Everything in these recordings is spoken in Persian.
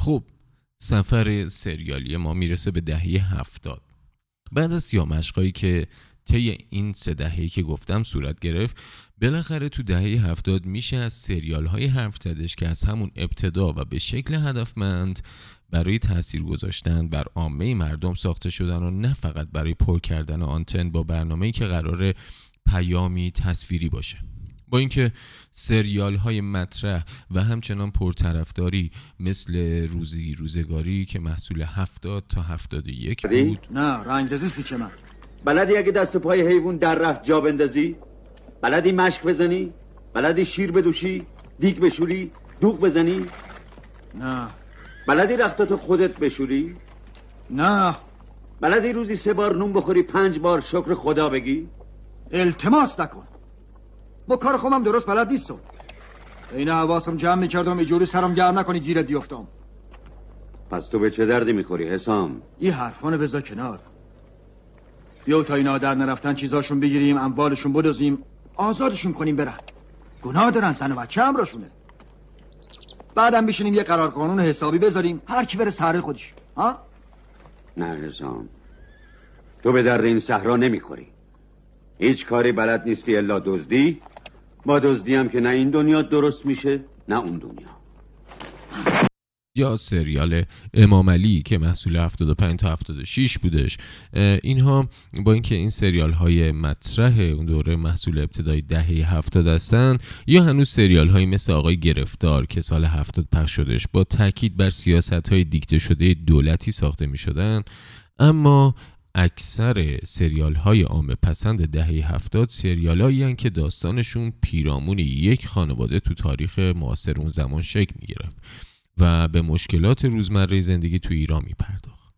خب سفر سریالی ما می‌رسه به دهه هفتاد. بعد از سیاه مشقایی که طی این سه دههی که گفتم صورت گرفت بالاخره تو دهه هفتاد میشه از سریال های حرف زدش که از همون ابتدا و به شکل هدفمند برای تاثیر گذاشتن بر عامه مردم ساخته شدن و نه فقط برای پر کردن آنتن با برنامه‌ای که قرار پیامی تصویری باشه. با اینکه سریال های مطرح و همچنان پرطرفداری مثل روزی روزگاری که محصول هفتاد تا هفتاد یک بود. نه رنگ چه من. بلدی اگه دست پای حیوان در رفت جا بندازی؟ بلدی مشک بزنی؟ بلدی شیر بدوشی؟ دیگ بشوری؟ دوغ بزنی؟ نه. بلدی رختاتو خودت بشوری؟ نه. بلدی روزی سه بار نون بخوری پنج بار شکر خدا بگی؟ التماس نکن. با کار خودم درست بلد نیستم. این حواسم جمع می‌کردم ایجوری سرم گرم نکنی گیرت بیفتم. پس تو به چه دردی می‌خوری حسام؟ این حرفانو بذار کنار. بیا تا اینا در نرفتن چیزاشون بگیریم اموالشون بدوزیم آزادشون کنیم برن. گناه دارن سن و بچه همراشونه. بعدم بشینیم یه قرار قانون حسابی بذاریم هر کی بره سهره خودش. ها؟ نه حسام. تو به درد این صحرا نمی‌خوری. هیچ کاری بلد نیستی الا دزدی. با دزدی هم که نه این دنیا درست میشه نه اون دنیا. یا سریال امام علی که محصول 75 تا 76 بودش. اینها با اینکه این سریال های مطرح اون دوره محصول ابتدای دهه 70 هستن یا هنوز سریال های مثل آقای گرفتار که سال 70 پخش شدش با تاکید بر سیاست های دیکته شده دولتی ساخته می شدن اما اکثر سریال های عام پسند دهه هفتاد سریال که داستانشون پیرامون یک خانواده تو تاریخ معاصر اون زمان شکل می گرفت و به مشکلات روزمره زندگی تو ایران می پرداخت.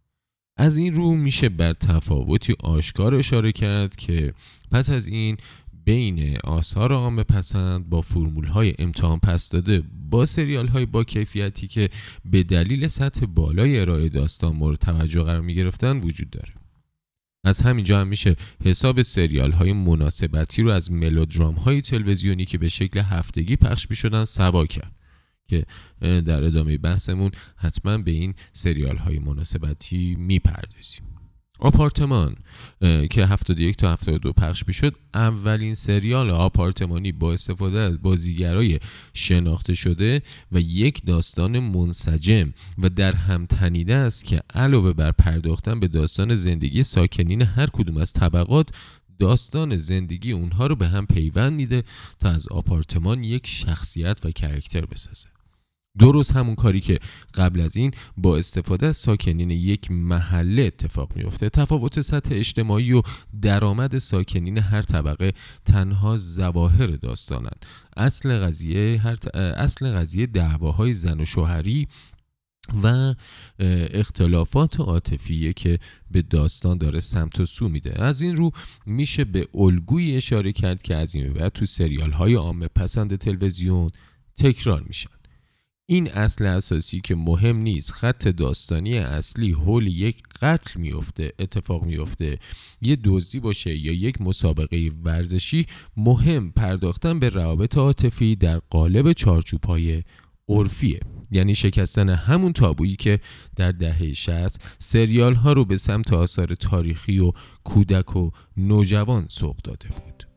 از این رو میشه بر تفاوتی آشکار اشاره کرد که پس از این بین آثار عام پسند با فرمول های امتحان پس داده با سریال های با کیفیتی که به دلیل سطح بالای ارائه داستان مورد توجه قرار می گرفتن وجود داره از همینجا هم میشه حساب سریال های مناسبتی رو از ملودرام های تلویزیونی که به شکل هفتگی پخش می شدن سوا کرد. که در ادامه بحثمون حتما به این سریال های مناسبتی می‌پردازیم. آپارتمان که 71 تا 72 پخش می‌شد اولین سریال آپارتمانی با استفاده از بازیگرای شناخته شده و یک داستان منسجم و در هم تنیده است که علاوه بر پرداختن به داستان زندگی ساکنین هر کدوم از طبقات داستان زندگی اونها رو به هم پیوند میده تا از آپارتمان یک شخصیت و کرکتر بسازه. درست همون کاری که قبل از این با استفاده از ساکنین یک محله اتفاق میفته تفاوت سطح اجتماعی و درآمد ساکنین هر طبقه تنها ظواهر داستانند. اصل قضیه هر اصل قضیه دعواهای زن و شوهری و اختلافات عاطفی که به داستان داره سمت و سو میده. از این رو میشه به الگویی اشاره کرد که از این بعد تو سریال های عامه پسند تلویزیون تکرار میشن. این اصل اساسی که مهم نیست خط داستانی اصلی حول یک قتل میفته اتفاق میفته یه دزدی باشه یا یک مسابقه ورزشی مهم پرداختن به روابط عاطفی در قالب چارچوبهای عرفیه. یعنی شکستن همون تابویی که در دهه 60 سریال ها رو به سمت آثار تاریخی و کودک و نوجوان سوق داده بود.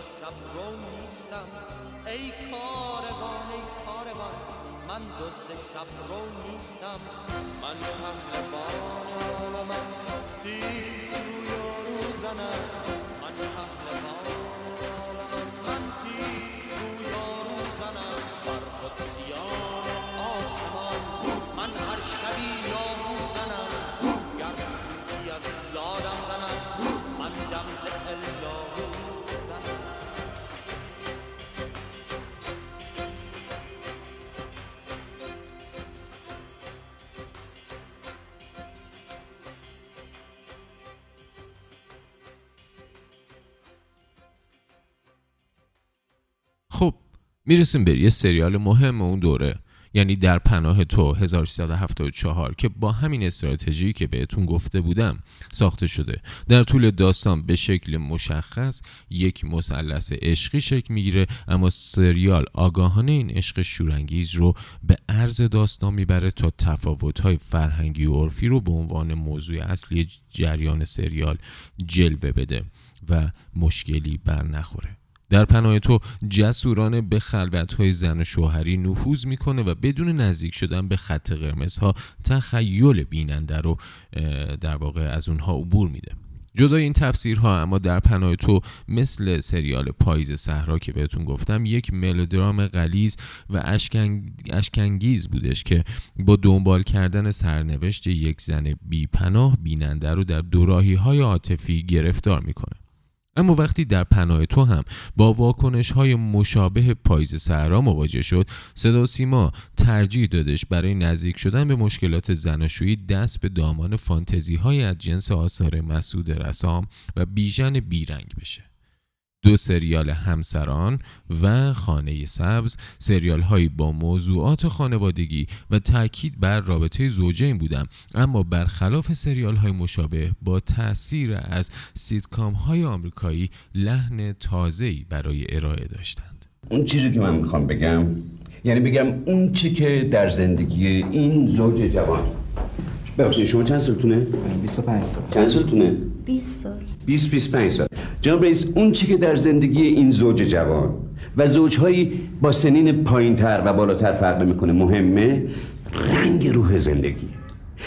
شب رو نیستم. ای کاروان ای کاروان من دزد شب رو نیستم. من پهلوان عالمم تیر رو یارو زنم من پهلوان من تیر رو یارو زنم بر قدسیان آسمان من هر شبی یارو زنم گر صوفی از لادم زنم من دم ز خب می‌رسیم به یه سریال مهم اون دوره یعنی در پناه تو 1374 که با همین استراتژی که بهتون گفته بودم ساخته شده. در طول داستان به شکل مشخص یک مثلث عشقی شکل می‌گیره اما سریال آگاهانه این عشق شورانگیز رو به عرض داستان می‌بره تا تفاوت‌های فرهنگی و عرفی رو به عنوان موضوع اصلی جریان سریال جلوه بده و مشکلی بر نخوره در پناه تو جسورانه به خلوت‌های زن و شوهری نفوذ می‌کنه و بدون نزدیک شدن به خط قرمزها تخیل بیننده رو در واقع از اونها عبور میده. جدای این تفسیرها اما در پناه تو مثل سریال پاییز صحرا که بهتون گفتم یک ملودرام غلیظ و اشکنگ... اشکنگیز بودش که با دنبال کردن سرنوشت یک زن بی پناه بیننده رو در دوراهی های عاطفی گرفتار می‌کنه. اما وقتی در پناه تو هم با واکنش های مشابه پاییز صحرا مواجه شد صدا سیما ترجیح دادش برای نزدیک شدن به مشکلات زناشویی دست به دامان فانتزی های از جنس آثار مسعود رسام و بیژن بیرنگ بشه. دو سریال همسران و خانه سبز سریال هایی با موضوعات خانوادگی و تاکید بر رابطه زوجین بودم. اما برخلاف سریال های مشابه با تاثیر از سیتکام های آمریکایی لحن تازه‌ای برای ارائه داشتند. اون چیزی که من می‌خوام بگم یعنی بگم اون چی که در زندگی این زوج جوان ببخشید شما چند سالتونه؟ 25 سال. چند سالتونه؟ 20 سال. 20 25 سال. جناب رئیس اون چی که در زندگی این زوج جوان و زوجهایی با سنین پایینتر و بالاتر فرق می‌کنه مهمه؟ رنگ روح زندگی.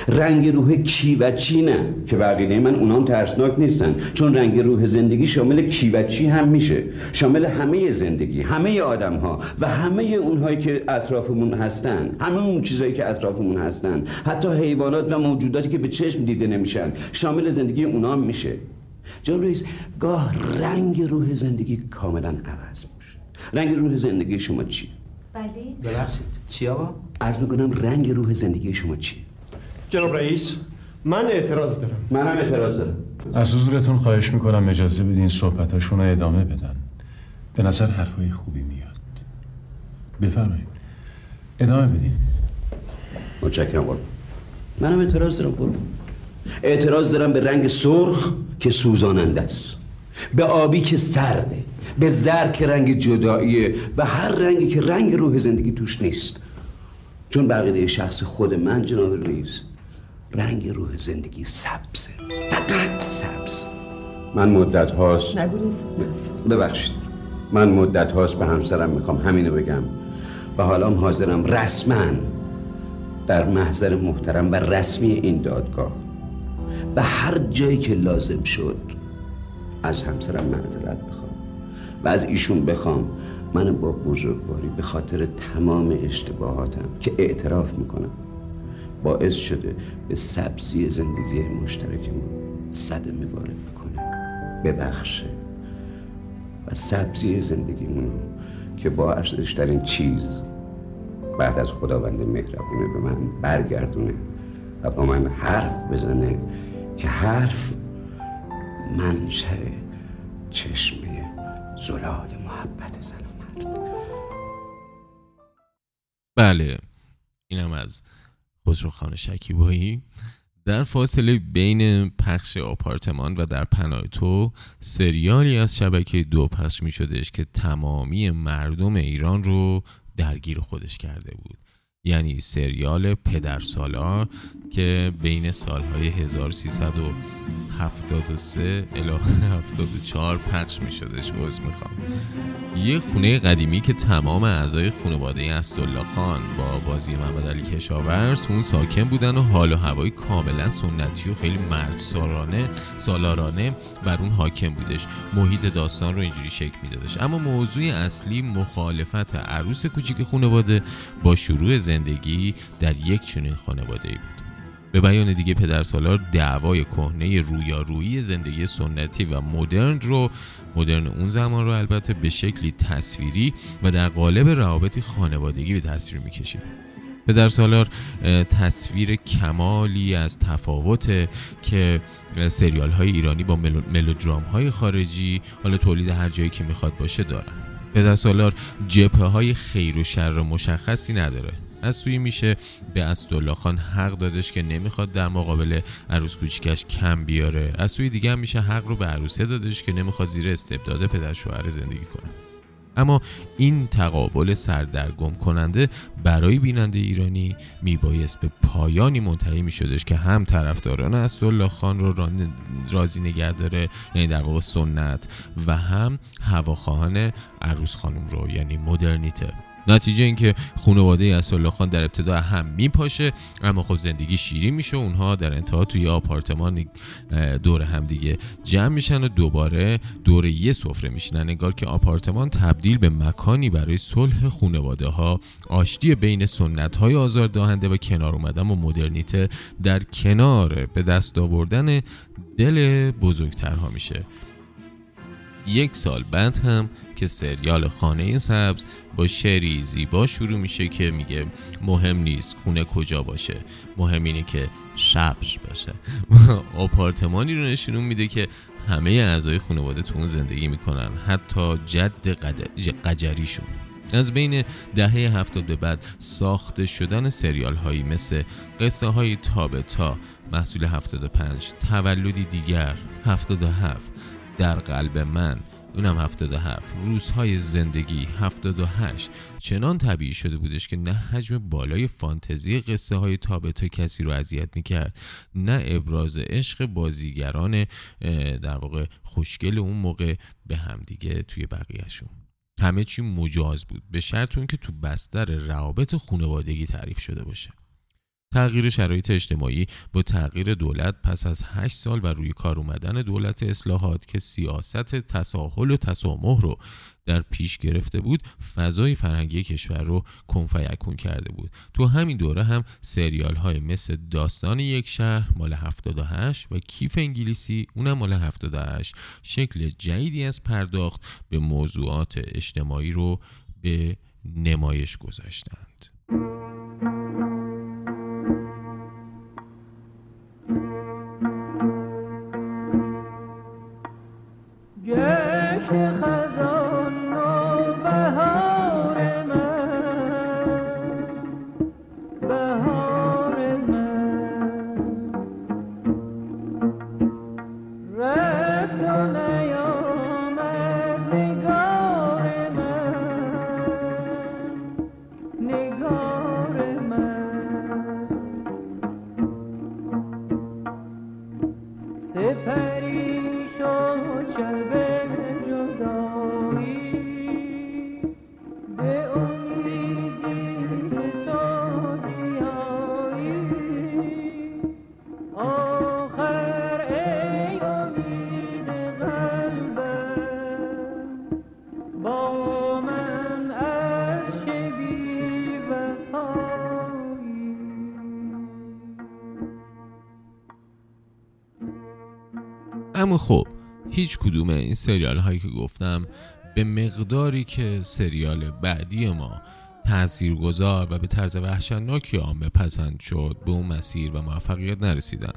رنگ روح کی و چی نه؟ که بقیده من اونام ترسناک نیستن. چون رنگ روح زندگی شامل کی و چی هم میشه. شامل همه زندگی همه آدم ها و همه اونهایی که اطرافمون هستن همه اون چیزایی که اطرافمون هستن. حتی حیوانات و موجوداتی که به چشم دیده نمیشن شامل زندگی اونام میشه. جان رئیس گاه رنگ روح زندگی کاملا عوض میشه. رنگ روح زندگی شما چی؟ بله. ببخشید چی آقا؟ عرض می‌کنم رنگ روح زندگی شما چی؟ جناب رئیس من اعتراض دارم. من هم اعتراض دارم. از حضورتون خواهش می‌کنم اجازه بدین صحبتاشون رو ادامه بدن. به نظر حرفای خوبی میاد. بفرمایید. ادامه بدین. متشکرم قربان. منم اعتراض دارم قربان. اعتراض دارم به رنگ سرخ که سوزاننده است. به آبی که سرده. به زرد که رنگ جداییه. و هر رنگی که رنگ روح زندگی توش نیست. چون بقیده شخص خود من جناب رئیس رنگ روح زندگی سبزه فقط سبز. من مدت هاست ببخشید. من مدت هاست به همسرم می‌خوام همینو بگم. و حالا هم حاضرم رسما در محضر محترم و رسمی این دادگاه. و هر جایی که لازم شد از همسرم معذرت بخوام. و از ایشون بخوام. من با بزرگواری به خاطر تمام اشتباهاتم که اعتراف می‌کنم. باعث شده به سبزی زندگی مشترکمون صدمه وارد بکنه. ببخشه. و سبزی زندگیمون که با ارزشترین چیز بعد از خداوند مهربونه به من برگردونه و با من حرف بزنه که حرف منشه چشمه زلال محبت زن و مرد. بله اینم از خسرو خان شکیبایی در فاصله بین پخش آپارتمان و در پناه تو سریالی از شبکه دو پخش می شدش که تمامی مردم ایران رو درگیر خودش کرده بود. یعنی سریال پدر سالار که بین سالهای 1373 الی 74 پخش می شدش عوض می‌خوام. یه خونه قدیمی که تمام اعضای خانواده اسدالله خان با بازی محمد علی کشاورز تو اون ساکن بودن و حال و هوای کاملا سنتی و خیلی مرد سالارانه سالارانه بر اون حاکم بودش. محیط داستان رو اینجوری شکل میدادش. اما موضوع اصلی مخالفت عروس کوچیک خانواده با شروع زندگی در یک چنین خانواده ای بود. به بیان دیگه پدر سالار دعوای کهنه رویارویی زندگی سنتی و مدرن رو مدرن اون زمان رو البته به شکلی تصویری و در قالب روابطی خانوادگی به تصویر می‌کشید. پدر سالار اه، تصویر کمالی از تفاوت که سریال های ایرانی با ملو- ملودرام های خارجی حالا تولید هر جایی که می‌خواد باشه دارن. پدر سالار جبهه های خیر و شر مشخصی نداره. از سوی میشه. به اسدالله خان حق دادش که نمی‌خواد در مقابل عروس کوچیکش کم بیاره. از سوی دیگه هم میشه حق رو به عروسه دادش که نمی‌خواد زیر استبداد پدر شوهر زندگی کنه. اما این تقابل سردرگم کننده برای بیننده ایرانی میبایست به پایانی منتهی میشدش که هم طرفداران اسدالله خان رو راضی نگه داره یعنی در واقع سنت و هم هواخواهان عروس خانم رو یعنی مدرنیته. نتیجه اینکه خانواده اسدالله خان در ابتدا هم میپاشه اما خب زندگی شیرین میشه اونها در انتها توی آپارتمان دور هم دیگه جمع میشن و دوباره دور یه سفره میشینن. انگار که آپارتمان تبدیل به مکانی برای صلح خانواده ها آشتی بین سنت های آزاردهنده و کنار اومدن و مدرنیته در کنار به دست آوردن دل بزرگترها میشه. یک سال بعد هم که سریال خانه سبز با شعری زیبا شروع میشه که میگه مهم نیست خونه کجا باشه مهم اینه که شبش باشه. آپارتمانی رو نشون میده که همه اعضای خانواده تو اون زندگی می‌کنن حتی جد قجریشون. از بین دهه هفتاد به بعد ساخته شدن سریال هایی مثل قصه های تا به تا محصول 75 تولدی دیگر 77 در قلب من. اونم 77 روزهای زندگی 78 چنان طبیعی شده بودش که نه حجم بالای فانتزی قصه های تابتا کسی رو اذیت می‌کرد نه ابراز عشق بازیگران در واقع خوشگل اون موقع به همدیگه توی بقیهشون. همه چی مجاز بود. به شرط اون که تو بستر روابط خانوادگی تعریف شده باشه. تغییر شرایط اجتماعی با تغییر دولت پس از 8 سال و روی کار اومدن دولت اصلاحات که سیاست تساهل و تسامح رو در پیش گرفته بود فضای فرهنگی کشور رو کنفیکون کرده بود. تو همین دوره هم سریال های مثل داستان یک شهر مال 78 و کیف انگلیسی اونم مال 78 شکل جدیدی از پرداخت به موضوعات اجتماعی رو به نمایش گذاشتند. خب هیچ کدوم این سریال هایی که گفتم به مقداری که سریال بعدی ما تاثیرگذار و به طرز وحشتناکی عامه پسند شد به اون مسیر و موفقیت نرسیدن.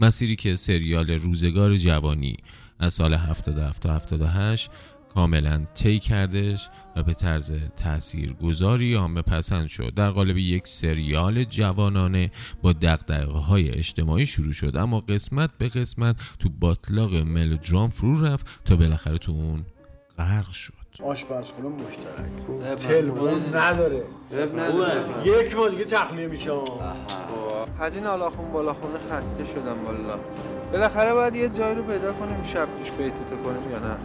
مسیری که سریال روزگار جوانی از سال 77 تا 78 کاملا طی کردش و به طرز تأثیر گذاری عامه پسند شد. در قالب یک سریال جوانانه با دقدقه های اجتماعی شروع شد. اما قسمت به قسمت تو باطلاق ملودرام فرو رفت تا بالاخره تو اون غرق شد. آشپزخونه مشترک. تلفن نداره. یک ماه دیگه تخلیه میشه. از این آلاخون بالاخونه خسته شدم والا بالاخره باید یه جایی رو پیدا کنیم شب توش بیتوته کنیم یا نه؟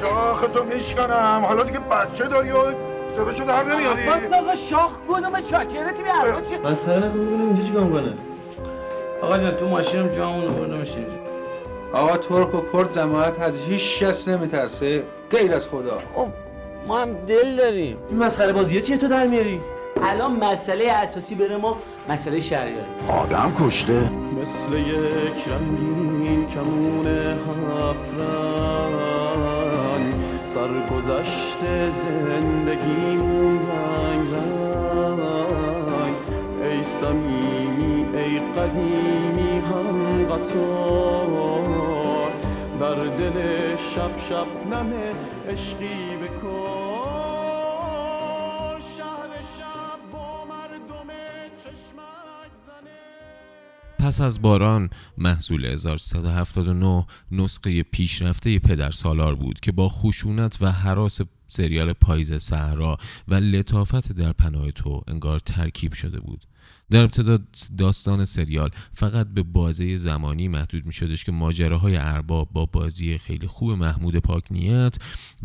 شاخ تو میشکنم. حالا دیگه بچه داری و سرشو در نمیاری. بس آقا شاخ کدوم چاکرتی به هر چی مسخره نکن ببینم اینجا چیکار کنه آقا جان تو ماشینم جامون آوردمش اینجا آقا ترک و کرد جماعت از هیچ کس نمیترسه. غیر از خدا. خب ما هم دل داریم. این مسخره بازیه چیه تو در میاری؟ الان مسئله اساسی بره ما مسئله شهریاری آدم کشته. مثل یک رنگین کمون هفت سرگذشت زندگیمون رنگ رنگ. ای صمیمی ای قدیمی هم قطار. در دل شب شب نمه عشقی بکن پس از باران محصول 1379 نسخه پیشرفته پدر سالار بود که با خشونت و حراس سریال پاییز صحرا و لطافت در پناه تو انگار ترکیب شده بود. در ابتدا داستان سریال فقط به بازه زمانی محدود می شدش که ماجراهای ارباب با بازی خیلی خوب محمود پاکنیت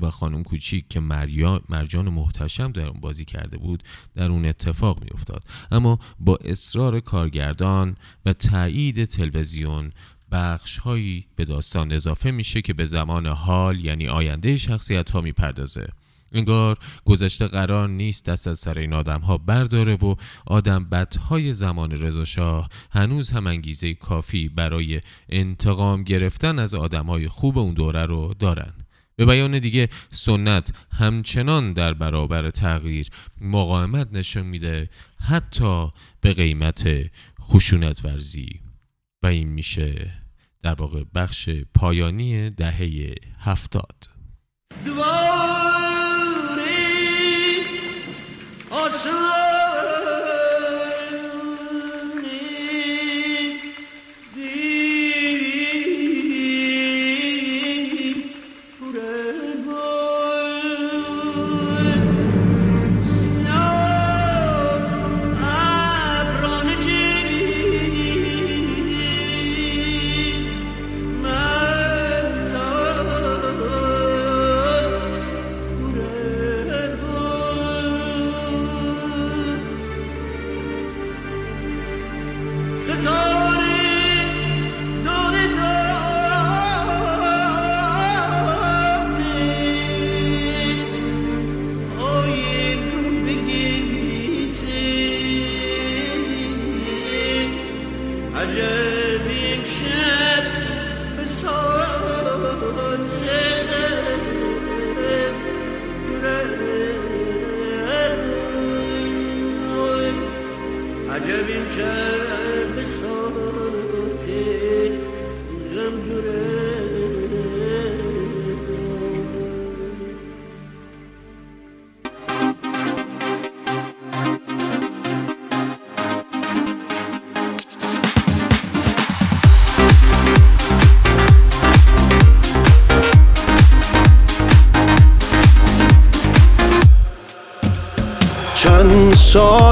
و خانم کوچیک که مریا مرجان محتشم در اون بازی کرده بود در اون اتفاق می افتاد اما با اصرار کارگردان و تایید تلویزیون بخش هایی به داستان اضافه میشه که به زمان حال یعنی آینده شخصیت ها می‌پردازه. انگار گذشته قرار نیست دست از سر این آدم ها برداره و آدم بدهای زمان رضاشاه هنوز هم انگیزه کافی برای انتقام گرفتن از آدم های خوب اون دوره رو دارن. به بیان دیگه سنت همچنان در برابر تغییر مقاومت نشون میده حتی به قیمت خشونت ورزی. و این میشه در واقع بخش پایانی دهه هفتاد.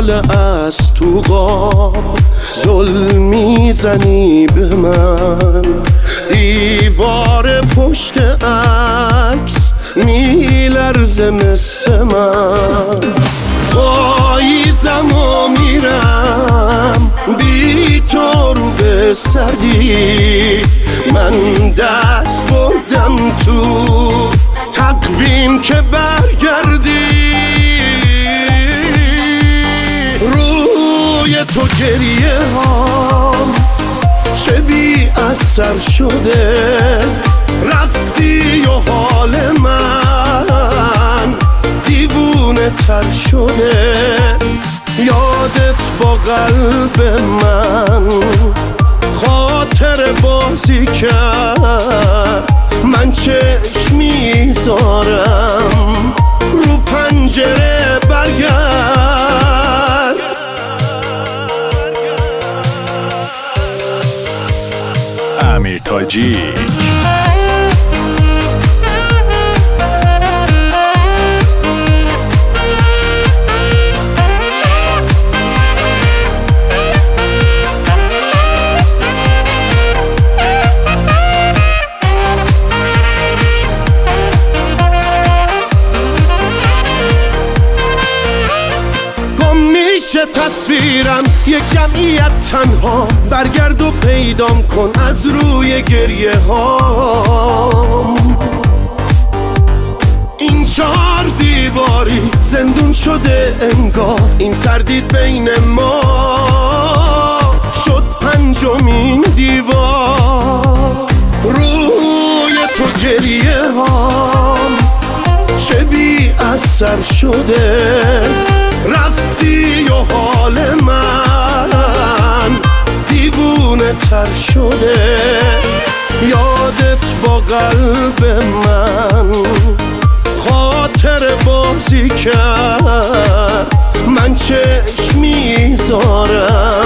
سال از تو غاب ظلم می‌زنی به من. دیوار پشت عکس میلرزه مثل من. پاییزم و میرم بی تو رو به سردی. من دست بردم تو تقویم که برگردی. گریه هام چه بی اثر شده رفتی و حال من دیوونه تر شده. یادت با قلب من خاطر بازی کرد. من چشم می‌ذارم. رو پنجره برگرد. میشه تصویرم یک جمعیت تنها برگرد پیدام کن از روی گریه ها. این چهار دیواری زندون شده انگار. این سردید بین ما شد پنجمین دیوار. روی تو گریه هام چه بی اثر شده؟ رفتی و حال من. تر شده. یادت با قلب من خاطر بازی کرد. من چشم می‌ذارم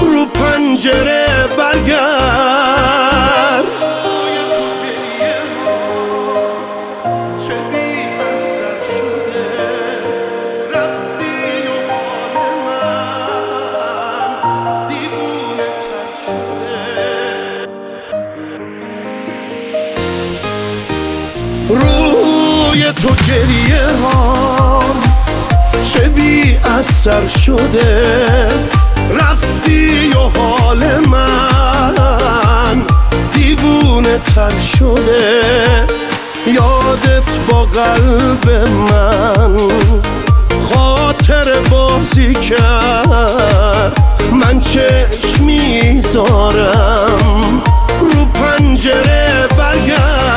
رو پنجره برگرد. تو گریه ها چه بی اثر شده؟ رفتی و حال من دیوونه تر شده. یادت با قلب من خاطر بازی کرد. من چشمی می‌ذارم. رو پنجره برگرد.